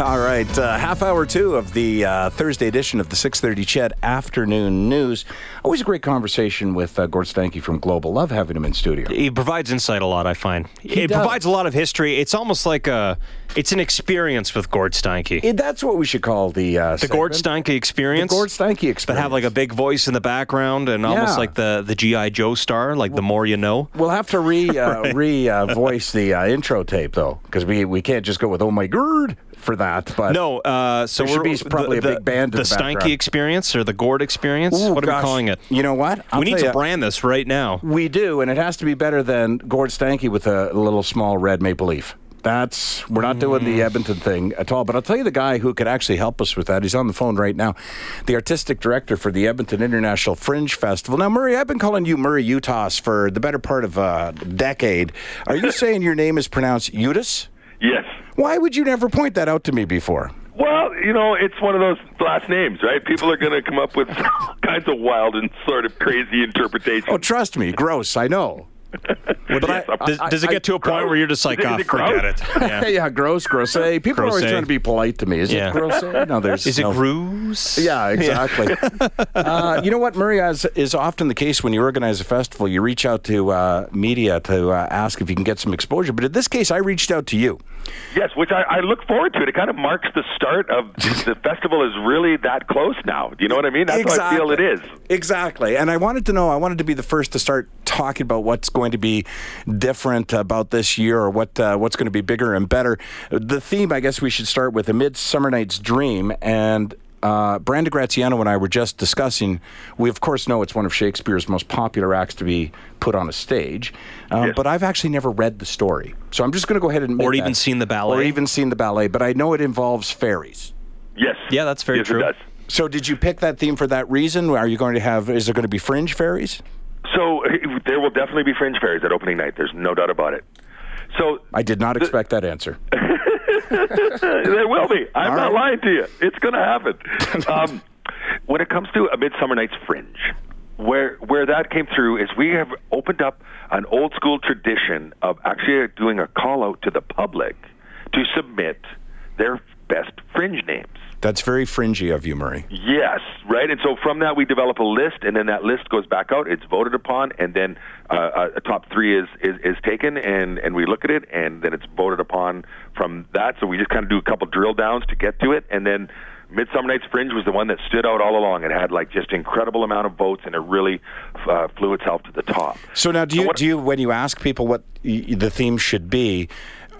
All right, uh, half hour two of the uh, Thursday edition of the 6:30 CHED Afternoon News. Always a great conversation with uh, Gord Steinke from Global. Love having him in studio. He provides insight a lot. I find He it does. provides a lot of history. It's almost like a, it's an experience with Gord Steinke. Eh, that's what we should call the uh, the Gord Steinke experience. The Gord Steinke experience. have like a big voice in the background and almost like the the GI Joe star, like the more you know. We'll have to re uh, re uh, voice the uh, intro tape though, because we we can't just go with "Oh my Gord" for that. But No, uh, so There should be probably the, a big band in The the Steinke background. experience or the Gord experience. Ooh, what are gosh. we calling it? You know what? I'll we need to ya, brand this right now. We do, and it has to be better than Gord Steinke with a little small red maple leaf. That's we're not doing Mm. the Edmonton thing at all. But I'll tell you the guy who could actually help us with that. He's on the phone right now. The artistic director for the Edmonton International Fringe Festival. Now, Murray, I've been calling you Murray Utahs for the better part of a decade. Are you saying your name is pronounced Utis? Yes. Why would you never point that out to me before? Well, you know, it's one of those last names, right? People are going to come up with all kinds of wild and sort of crazy interpretations. Oh, trust me, gross. I know. But I- Does, does it get to a point where you're just like, Is it- ah, forget gross? it? Yeah. Yeah, gross, gross. Hey, people are always Grosse. trying to be polite to me. Is Yeah. it gross? No, there's Is it no, Grooves? Yeah, exactly. uh, you know what, Murray, as is often the case when you organize a festival, you reach out to uh, media to uh, ask if you can get some exposure. But in this case, I reached out to you. Yes, which I, I look forward to it. It kind of marks the start of the festival is really that close now. Do you know what I mean? That's how I feel it is. Exactly. And I wanted to know, I wanted to be the first to start talking about what's going to be different about this year or what uh, what's going to be bigger and better. The theme, I guess we should start with A Midsummer Night's Dream. And uh, Brandon Graziano and I were just discussing, we of course know it's one of Shakespeare's most popular acts to be put on a stage, um, Yes. but I've actually never read the story. So I'm just going to go ahead and admit Or even that. seen the ballet. Or even seen the ballet, but I know it involves fairies. Yes. Yeah, that's very yes, true. It does. So did you pick that theme for that reason? Are you going to have, is there going to be fringe fairies? So there will definitely be fringe fairies at opening night. There's no doubt about it. So I did not expect that answer. there will be. I'm All not right. lying to you. It's going to happen. um, when it comes to a Midsummer Night's Fringe, where where that came through is we have opened up an old school tradition of actually doing a call out to the public to submit their best fringe names. That's very fringy of you, Murray. Yes, right. And so from that, we develop a list, and then that list goes back out. It's voted upon, and then uh, a, a top three is, is is taken, and and we look at it, and then it's voted upon from that. So we just kind of do a couple drill downs to get to it, and then Midsummer Night's Fringe was the one that stood out all along. It had like just incredible amount of votes, and it really uh, flew itself to the top. So now, do you what- do you when you ask people what y- the theme should be?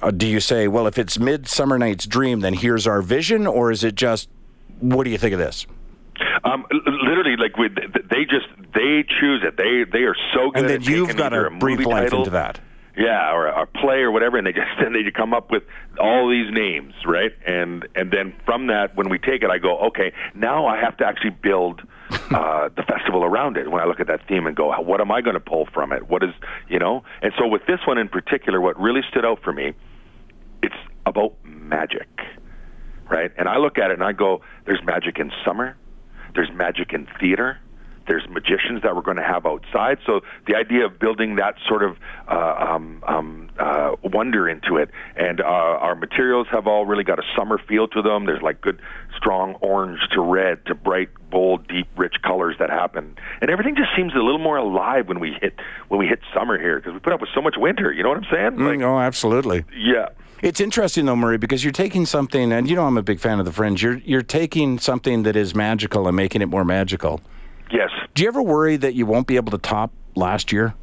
Uh, do you say, well, if it's Midsummer Night's Dream, then here's our vision, or is it just, what do you think of this? Um, literally, like with, they just they choose it. They they are so good. And then at you've got to a breathe life title, into that. Yeah, or a play or whatever, and they just then they come up with all these names, right? And and then from that, when we take it, I go, okay, now I have to actually build uh, the festival around it. When I look at that theme and go, what am I going to pull from it? What is you know? And so with this one in particular, what really stood out for me, it's about magic, right? And I look at it and I go, there's magic in summer, there's magic in theater. There's magicians that we're going to have outside. So the idea of building that sort of uh, um, um, uh, wonder into it, and uh, our materials have all really got a summer feel to them. There's like good, strong orange to red to bright, bold, deep, rich colors that happen, and everything just seems a little more alive when we hit when we hit summer here because we put up with so much winter. You know what I'm saying? Like, oh, absolutely. yeah. It's interesting though, Murray, because you're taking something, and you know I'm a big fan of the Fringe. You're you're taking something that is magical and making it more magical. Yes. Do you ever worry that you won't be able to top last year?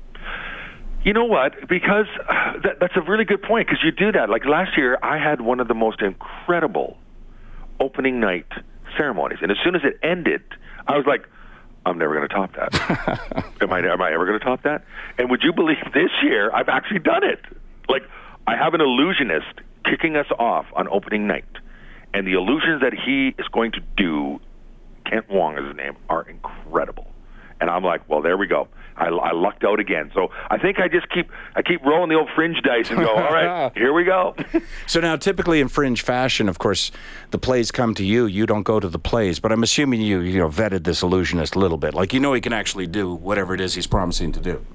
You know what? Because uh, that, that's a really good point. Because you do that. Like last year, I had one of the most incredible opening night ceremonies, and as soon as it ended, I was like, "I'm never going to top that. am I? Am I ever going to top that?" And would you believe this year I've actually done it? Like I have an illusionist kicking us off on opening night, and the illusions that he is going to do Kent Wong is his name, are incredible. and I'm like, well, there we go. I, I lucked out again. So I think I just keep I keep rolling the old fringe dice and go, all right, here we go. So now, typically in fringe fashion, of course, the plays come to you. You don't go to the plays, but I'm assuming you you know vetted this illusionist a little bit. Like you know he can actually do whatever it is he's promising to do.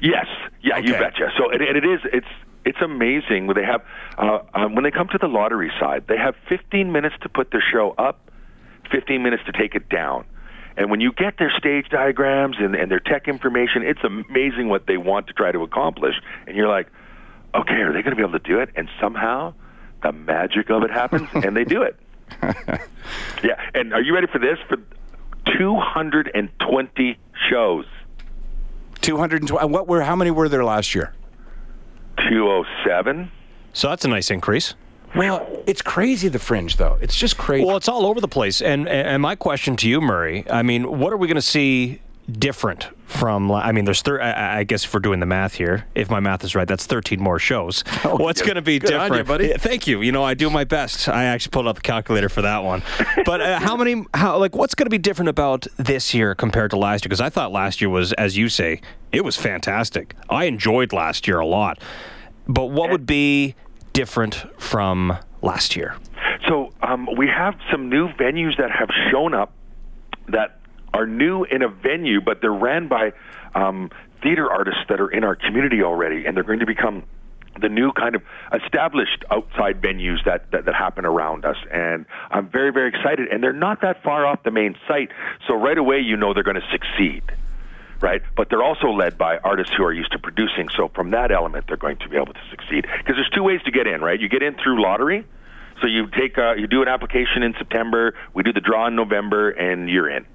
Yes, yeah, you betcha. So and, and it is it's it's amazing when they have uh, um, when they come to the lottery side, they have 15 minutes to put their show up, 15 minutes to take it down. And when you get their stage diagrams and, and their tech information, it's amazing what they want to try to accomplish. And you're like, okay, are they going to be able to do it? And somehow, the magic of it happens, and they do it. yeah. And are you ready for this? For 220 shows. Two hundred and twenty. What were? How many were there last year? 207. So that's a nice increase. Well, it's crazy the fringe though. It's just crazy. Well, it's all over the place. And and my question to you, Murray, I mean, what are we going to see different from? la- I mean, there's thir- I, I guess if we're doing the math here, if my math is right, that's 13 more shows. What's going to be Good on different, you, buddy. Thank you. You know, I do my best. I actually pulled out the calculator for that one. But uh, how many? How like what's going to be different about this year compared to last year? Because I thought last year was, as you say, it was fantastic. I enjoyed last year a lot. But what would be different from last year? So um, we have some new venues that have shown up that are new in a venue, but they're ran by um, theater artists that are in our community already, and they're going to become the new kind of established outside venues that, that, that happen around us. And I'm very, very excited. And they're not that far off the main site, so right away you know they're going to succeed. Right, but they're also led by artists who are used to producing. So from that element, they're going to be able to succeed. Because there's two ways to get in. Right, you get in through lottery, so you take uh, you do an application in September, we do the draw in November, and you're in.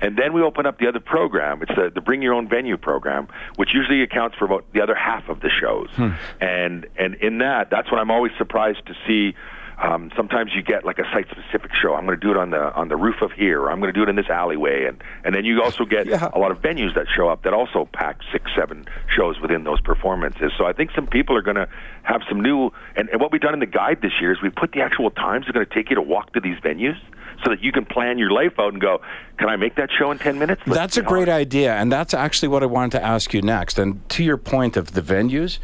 And then we open up the other program. It's the, the Bring Your Own Venue program, which usually accounts for about the other half of the shows. Hmm. And and in that, that's what I'm always surprised to see. Um, sometimes you get like a site-specific show. I'm going to do it on the on the roof of here, or I'm going to do it in this alleyway, and and then you also get Yeah. a lot of venues that show up that also pack six, seven shows within those performances. So I think some people are going to have some new. And, and what we've done in the guide this year is we put the actual times they're going to take you to walk to these venues, so that you can plan your life out and go. Can I make that show in ten minutes? Let's That's a great idea, and that's actually what I wanted to ask you next. And to your point of the venues,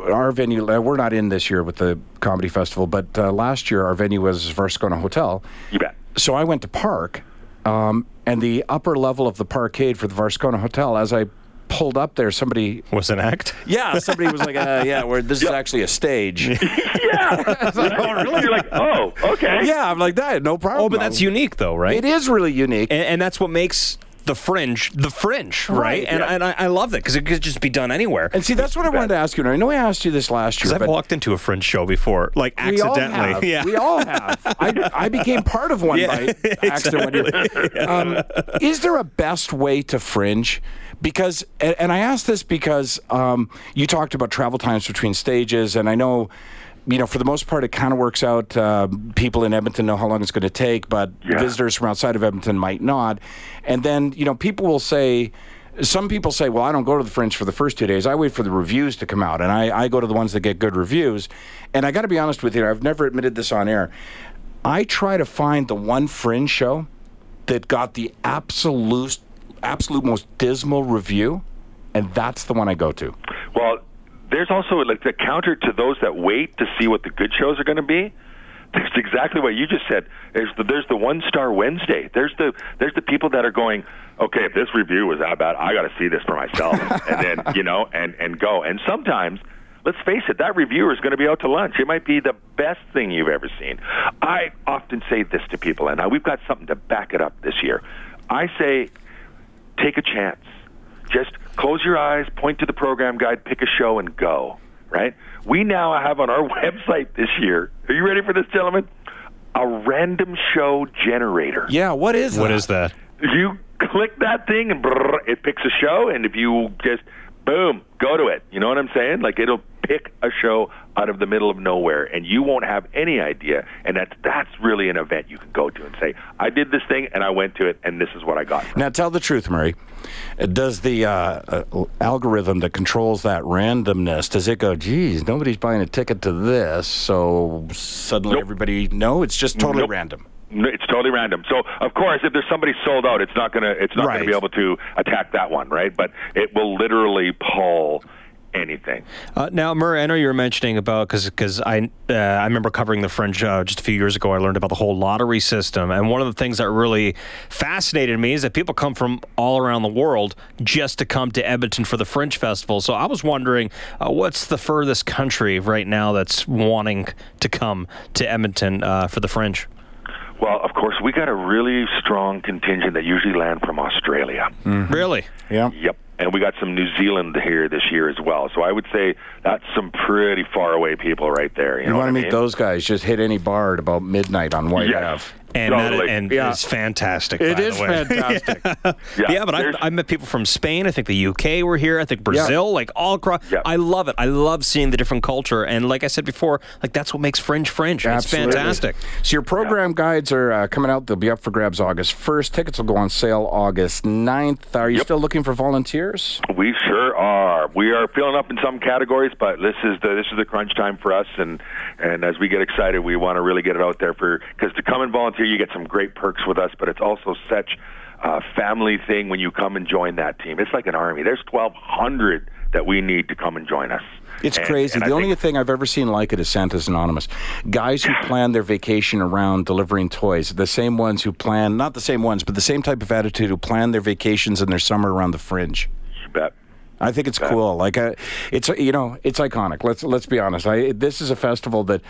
our venue, uh, we're not in this year with the comedy festival, but uh, last year our venue was Varscona Hotel. You bet. So I went to Park, um, and the upper level of the parkade for the Varscona Hotel, as I pulled up there, somebody. Was an act? Yeah, somebody was like, uh, "Yeah, where this is actually a stage." Yeah. oh, really? You're like, oh, okay. yeah, I'm like that. No problem. Oh, but that's unique, though, right? It is really unique. and, and that's what makes the fringe the fringe, right? Right, and, yeah. and I, I love that because it could just be done anywhere. And see, that's what I wanted to ask you. And I know I asked you this last year. I've walked into a fringe show before, like we all accidentally. have. Yeah. We all have. I, I became part of one Yeah, by accident. year. Um, is there a best way to fringe? Because, and, and I ask this because um, you talked about travel times between stages, and I know. You know, for the most part, it kind of works out. Uh, people in Edmonton know how long it's going to take, but Yeah. visitors from outside of Edmonton might not. And then, you know, people will say, some people say, well, I don't go to the Fringe for the first two days. I wait for the reviews to come out, and I, I go to the ones that get good reviews. And I got to be honest with you, I've never admitted this on air. I try to find the one Fringe show that got the absolute, absolute most dismal review, and that's the one I go to. Well, there's also like the counter to those that wait to see what the good shows are going to be. There's exactly what you just said. There's the there's the one star Wednesday. There's the there's the people that are going, okay, if this review was that bad, I got to see this for myself, and then you know, and and go. And sometimes, let's face it, that reviewer is going to be out to lunch. It might be the best thing you've ever seen. I often say this to people, and now we've got something to back it up this year. I say, take a chance. Just close your eyes, point to the program guide, pick a show, and go. Right? We now have on our website this year. Are you ready for this, gentlemen? A random show generator. Yeah, what is What that? is that? You click that thing and brrr, it picks a show, and if you just boom, go to it. You know what I'm saying? Like it'll pick a show out of the middle of nowhere, and you won't have any idea. And that's that's really an event you can go to and say, I did this thing, and I went to it, and this is what I got. Now, tell the truth, Murray. Does the uh, uh, algorithm that controls that randomness does it go? Geez, nobody's buying a ticket to this, so suddenly Nope. everybody? No, it's just totally Nope. random. It's totally random. So, of course, if there's somebody sold out, it's not gonna it's not Right. gonna be able to attack that one, right? But it will literally pull anything. Uh, now, Murray, I know you were mentioning about because I uh, I remember covering the Fringe uh, just a few years ago. I learned about the whole lottery system, and one of the things that really fascinated me is that people come from all around the world just to come to Edmonton for the Fringe Festival. So I was wondering, uh, what's the furthest country right now that's wanting to come to Edmonton uh, for the Fringe? Well, of course, we got a really strong contingent that usually land from Australia. Mm-hmm. Really? Yeah. Yep. And we got some New Zealand here this year as well. So I would say that's some pretty far away people right there. You, You know want to what I meet mean? those guys? Just hit any bar at about midnight on White Yes. Ave. And that, and Yeah. it's fantastic. It by is the way. fantastic. Yeah, but I, I met people from Spain. I think the UK were here. I think Brazil, like all across. Yeah. I love it. I love seeing the different culture. And like I said before, like that's what makes Fringe Fringe. It's fantastic. So your program guides are uh, coming out. They'll be up for grabs August 1st. Tickets will go on sale August 9th. Are you Yep. still looking for volunteers? We sure are. We are filling up in some categories, but this is the this is the crunch time for us. And and as we get excited, we want to really get it out there for because to come and volunteer, you get some great perks with us, but it's also such a family thing when you come and join that team. It's like an army. There's 1,200 that we need to come and join us. It's And- crazy. and I the only think- thing I've ever seen like it is Santa's Anonymous. Guys who plan their vacation around delivering toys, the same ones who plan, not the same ones, but the same type of attitude who plan their vacations and their summer around the fringe. you bet. I think it's cool. Like, uh, it's you know, it's iconic. Let's let's be honest. I this is a festival that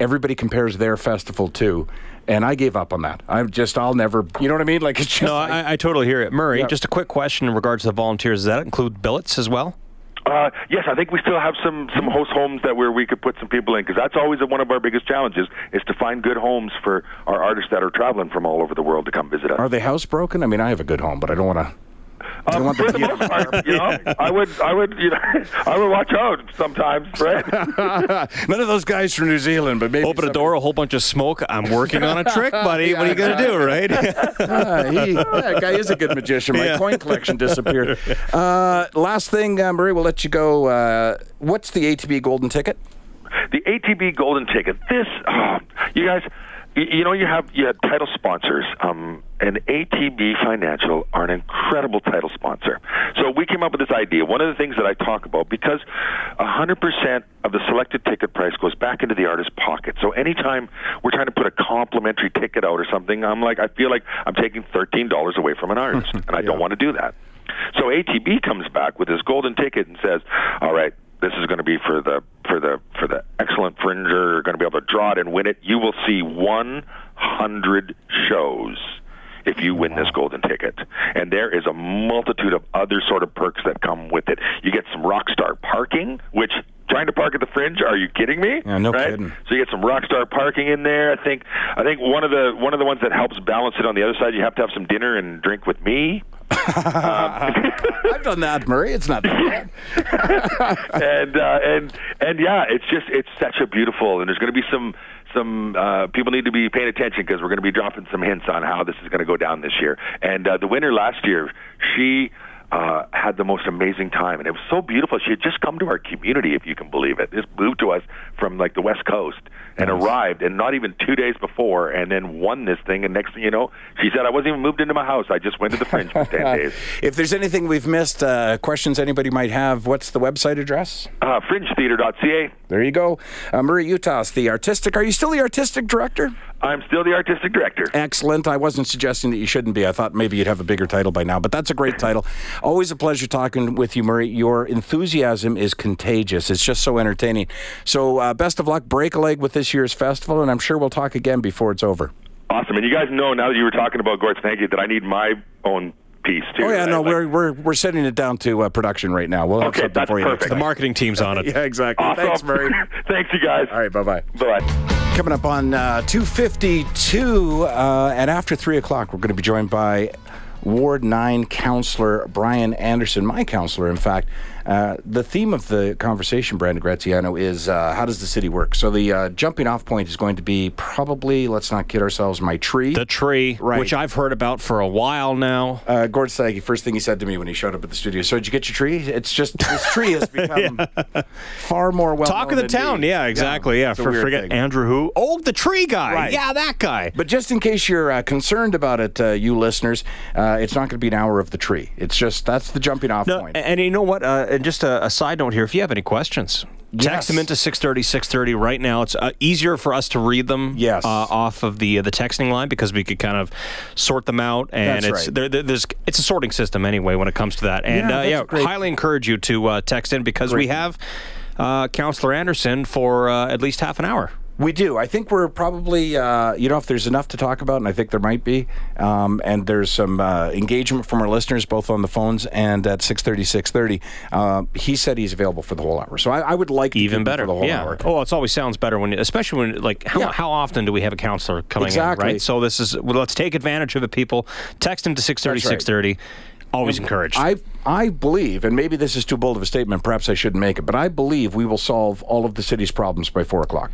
everybody compares their festival to, and I gave up on that. I'm just I'll never. You know what I mean? Like it's just. No, like- I, I totally hear it. Murray, Yeah. just a quick question in regards to the volunteers. Does that include billets as well? Uh, yes, I think we still have some some host homes that where we could put some people in because that's always one of our biggest challenges is to find good homes for our artists that are traveling from all over the world to come visit us. are they housebroken? I mean, I have a good home, but I don't want to. Um, want for the the most part, you know, I would, I would, you know, I would watch out sometimes, right? None of those guys from New Zealand, but maybe Open a door, a whole bunch of smoke. I'm working on a trick, buddy. what are you going to do, right? Ah, he, that guy is a good magician. My Yeah. coin collection disappeared. Uh, last thing, uh, Murray, we'll let you go. Uh, what's the ATB golden ticket? the ATB Golden Ticket. This, oh, you guys, you, know, you have you have title sponsors, um, and ATB Financial are an incredible title sponsor. So we came up with this idea. One of the things that I talk about because 100% of the selected ticket price goes back into the artist's pocket. So anytime we're trying to put a complimentary ticket out or something, I'm like, I feel like I'm taking $13 away from an artist, and I don't want to do that. So ATB comes back with this golden ticket and says, "All right, this is going to be for the for the for the excellent fringer. You're going to be able to draw it and win it. You will see 100 shows." If you win this golden ticket, and there is a multitude of other sort of perks that come with it, you get some rock star parking, which trying to park at the fringe. Are you kidding me? Yeah, no right? kidding. So you get some rock star parking in there. I think I think one of the one of the ones that helps balance it on the other side, you have to have some dinner and drink with me. I've done that, Murray. It's not that bad. and uh, and and yeah, it's just it's such a beautiful. And there's going to be some some uh, people need to be paying attention because we're going to be dropping some hints on how this is going to go down this year. And uh, the winner last year, she. Uh, had the most amazing time, and it was so beautiful. She had just come to our community, if you can believe it. Just moved to us from like the West Coast and arrived, and not even two days before, and then won this thing. And next thing you know, she said, "I wasn't even moved into my house. I just went to the Fringe for ten days." if there's anything we've missed, uh, questions anybody might have, what's the website address? Uh, FringeTheatre.ca. There you go. Uh, Murray Utas, the artistic. Are you still the artistic director? I'm still the artistic director. Excellent. I wasn't suggesting that you shouldn't be. I thought maybe you'd have a bigger title by now, but that's a great title. Always a pleasure talking with you, Murray. Your enthusiasm is contagious. It's just so entertaining. So, uh, best of luck. Break a leg with this year's festival, and I'm sure we'll talk again before it's over. Awesome. And you guys know now that you were talking about Gord Thank you that I need my own piece too. Oh yeah, right? no, Like- we're we're we're setting it down to uh, production right now. We'll have Okay, something that's for you perfect. The marketing team's on it. Yeah, exactly. awesome. Thanks, Murray. Thanks, you guys. All right, bye bye. Bye. Coming up on uh, 252, uh, and after 3 o'clock, we're going to be joined by Ward 9 councilor Brian Anderson, my councilor, in fact, Uh, the theme of the conversation, Brandon Graziano, is uh, how does the city work? So the uh, jumping off point is going to be probably, let's not kid ourselves, my tree. The tree, Right. which I've heard about for a while now. uh, Gord Sagi, first thing he said to me when he showed up at the studio, so did you get your tree? It's just, this tree has become far more well Talk of the town. Yeah, exactly. Yeah, a for forget thing. Andrew who? Oh, the tree guy. Right. Yeah, that guy. But just in case you're uh, concerned about it, uh, you listeners, uh, it's not going to be an hour of the tree. It's just that's the jumping off No, point. and, and you know what? And just a, a side note here: if you have any questions, Yes. text them into 630, 630 right now. It's uh, easier for us to read them Yes. uh, off of the uh, the texting line because we could kind of sort them out, and That's it's right. there, there- there's it's a sorting system anyway when it comes to that. And Yeah, uh, yeah, highly encourage you to uh, text in because we have uh, Councilor Anderson for uh, at least half an hour. We do. I think we're probably, uh, you know, if there's enough to talk about, and I think there might be, um, and there's some uh, engagement from our listeners, both on the phones and at 630, 630. Uh, he said he's available for the whole hour. So I, I would like to Even better, for the whole yeah. hour. Oh, it always sounds better when, especially when, like, how, Yeah. how often do we have a councilor coming Exactly. in, right? So this is well, let's take advantage of it, people. Text into 630, That's right. 630. Always encouraged. I I believe, and maybe this is too bold of a statement. Perhaps I shouldn't make it, but I believe we will solve all of the city's problems by four o'clock.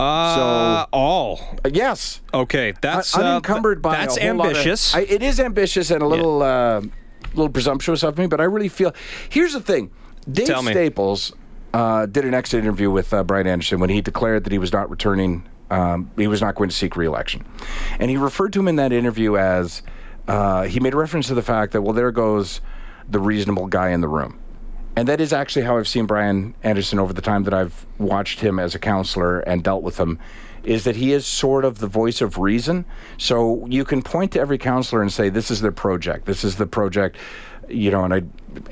Uh, all. Uh, yes, Okay, that's uh, unencumbered by that's a whole lot of- ambitious. I, it is ambitious and a little uh, little presumptuous of me, but I really feel. Here's the thing: Dave Tell. Staples uh, did an exit interview with uh, Brian Anderson when he declared that he was not returning. Um, he was not going to seek re-election, and he referred to him in that interview as uh, he made reference to the fact that well, there goes the reasonable guy in the room. And that is actually how I've seen Brian Anderson over the time that I've watched him as a councilor and dealt with him, is that he is sort of the voice of reason. So you can point to every councilor and say, this is their project. This is the project, you know, and I,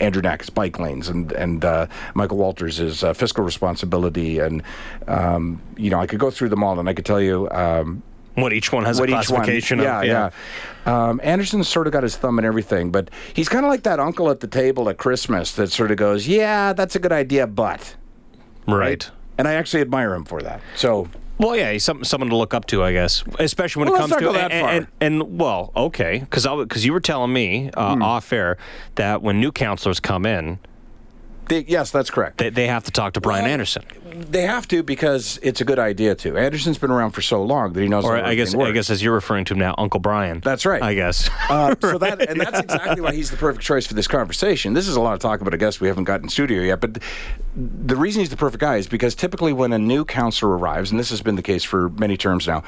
Andrew Knack's bike lanes and, and uh, Michael Walters' is uh, fiscal responsibility. And, um, you know, I could go through them all and I could tell you, um, what each one has what a classification yeah, of. yeah. Um, Anderson's sort of got his thumb in everything, but he's kind of like that uncle at the table at Christmas that sort of goes, "Yeah, that's a good idea, but." Right. And I actually admire him for that. So Well, yeah, he's some, someone to look up to, I guess, especially when Well, it comes to and, far. And, and, well, okay, because because you were telling me uh, Hmm. off air that when new councilors come in, they, yes, that's correct. they, they have to talk to Brian Anderson, They have to because it's a good idea to. Anderson's been around for so long that he knows. or I guess I guess as you're referring to him now, Uncle Brian. That's right. I guess. Uh, so that and that's exactly why he's the perfect choice for this conversation. This is a lot of talk about a guest we haven't got in studio yet, but the reason he's the perfect guy is because typically when a new councilor arrives, and this has been the case for many terms now,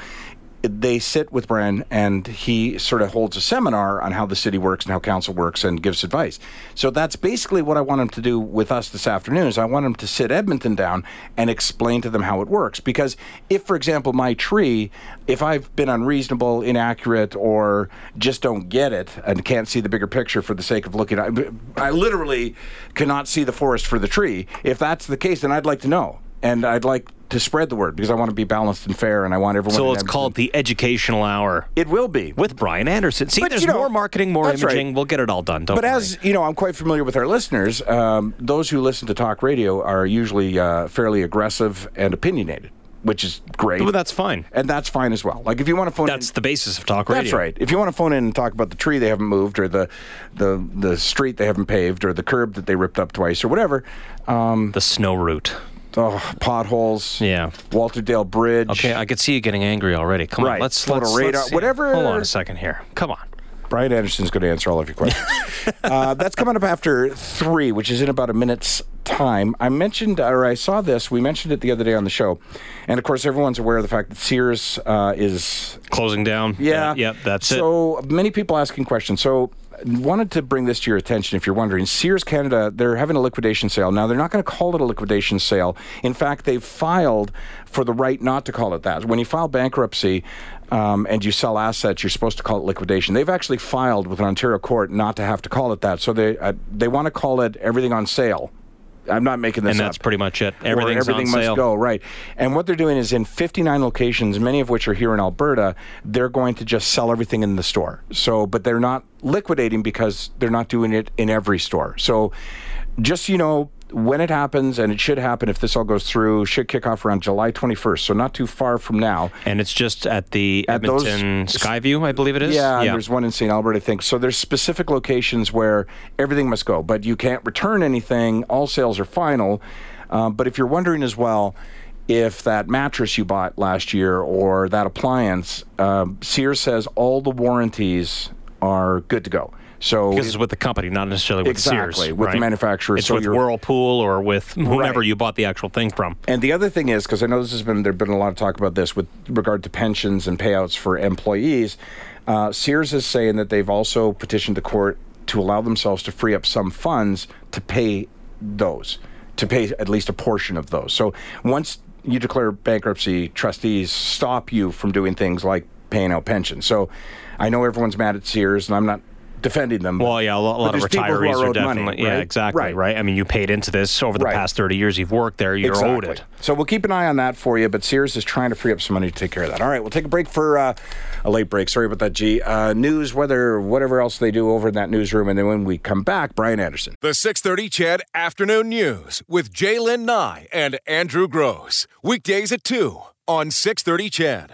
they sit with Brian and he sort of holds a seminar on how the city works and how council works and gives advice. So that's basically what I want him to do with us this afternoon is I want him to sit Edmonton down and explain to them how it works. Because if, for example, my tree, if I've been unreasonable, inaccurate, or just don't get it and can't see the bigger picture for the sake of looking at I literally cannot see the forest for the tree. If that's the case, then I'd like to know. And I'd like to spread the word because I want to be balanced and fair and I want everyone to so it's called the Educational Hour it will be. with Brian Anderson. See, But, there's you know, more marketing, more that's right. imaging. We'll get it all done. Don't But worry. as you know, I'm quite familiar with our listeners. Um, those who listen to talk radio are usually uh, fairly aggressive and opinionated, which is great. Well, that's fine. and that's fine as well. Like if you want to phone That's in, the basis of talk radio. that's right. If you want to phone in and talk about the tree they haven't moved, or the the the street they haven't paved, or the curb that they ripped up twice, or whatever, um, The snow route. Oh, potholes, Yeah. Walter Dale Bridge. Okay, I could see you getting angry already. Come on, let's Photo let's, radar, let's- whatever- Hold on a second here. Come on. Brian Anderson's going to answer all of your questions. uh, that's coming up after three, which is in about a minute's time. I mentioned, or I saw this. We mentioned it the other day on the show, and of course, everyone's aware of the fact that Sears uh, is Closing down. yeah. Yep. That's it. so many people asking questions. So wanted to bring this to your attention if you're wondering. Sears Canada, they're having a liquidation sale. Now they're not going to call it a liquidation sale. In fact, they've filed for the right not to call it that. When you file bankruptcy um, and you sell assets, you're supposed to call it liquidation. They've actually filed with an Ontario court not to have to call it that. So they uh, they want to call it everything on sale. I'm not making this and up that's pretty much it. Everything's everything on must sale. go right. And what they're doing is in 59 locations, many of which are here in Alberta, they're going to just sell everything in the store. So, but they're not liquidating because they're not doing it in every store. So, just you know, when it happens, and it should happen if this all goes through, should kick off around July 21st, so not too far from now. And it's just at the At those- Edmonton Skyview, I believe it is. Yeah, and there's one in St. Albert, I think. So there's specific locations where everything must go, but you can't return anything. All sales are final. Um, but if you're wondering as well, if that mattress you bought last year or that appliance, um, Sears says all the warranties are good to go. So because it's with the company, not necessarily with Exactly, Sears. with the manufacturer, It's so with Whirlpool or with whomever Right. you bought the actual thing from. And the other thing is, because I know this has been there've been a lot of talk about this with regard to pensions and payouts for employees. Uh, Sears is saying that they've also petitioned the court to allow themselves to free up some funds to pay those, to pay at least a portion of those. So once you declare bankruptcy, trustees stop you from doing things like paying out pensions. So I know everyone's mad at Sears, and I'm not defending them. Well, yeah, a lot, a lot of there's people who retirees are are owed money, definitely, yeah, right? exactly, Right. right. I mean, you paid into this over the Right. past 30 years you've worked there, you're owed it. So we'll keep an eye on that for you. But Sears is trying to free up some money to take care of that. All right, we'll take a break for uh, a late break. Sorry about that, G. Uh, news, weather, whatever else they do over in that newsroom, and then when we come back, Brian Anderson. The 630 CHED Afternoon News with J'lyn Nye and Andrew Grose. Weekdays at 2 on 630 CHED.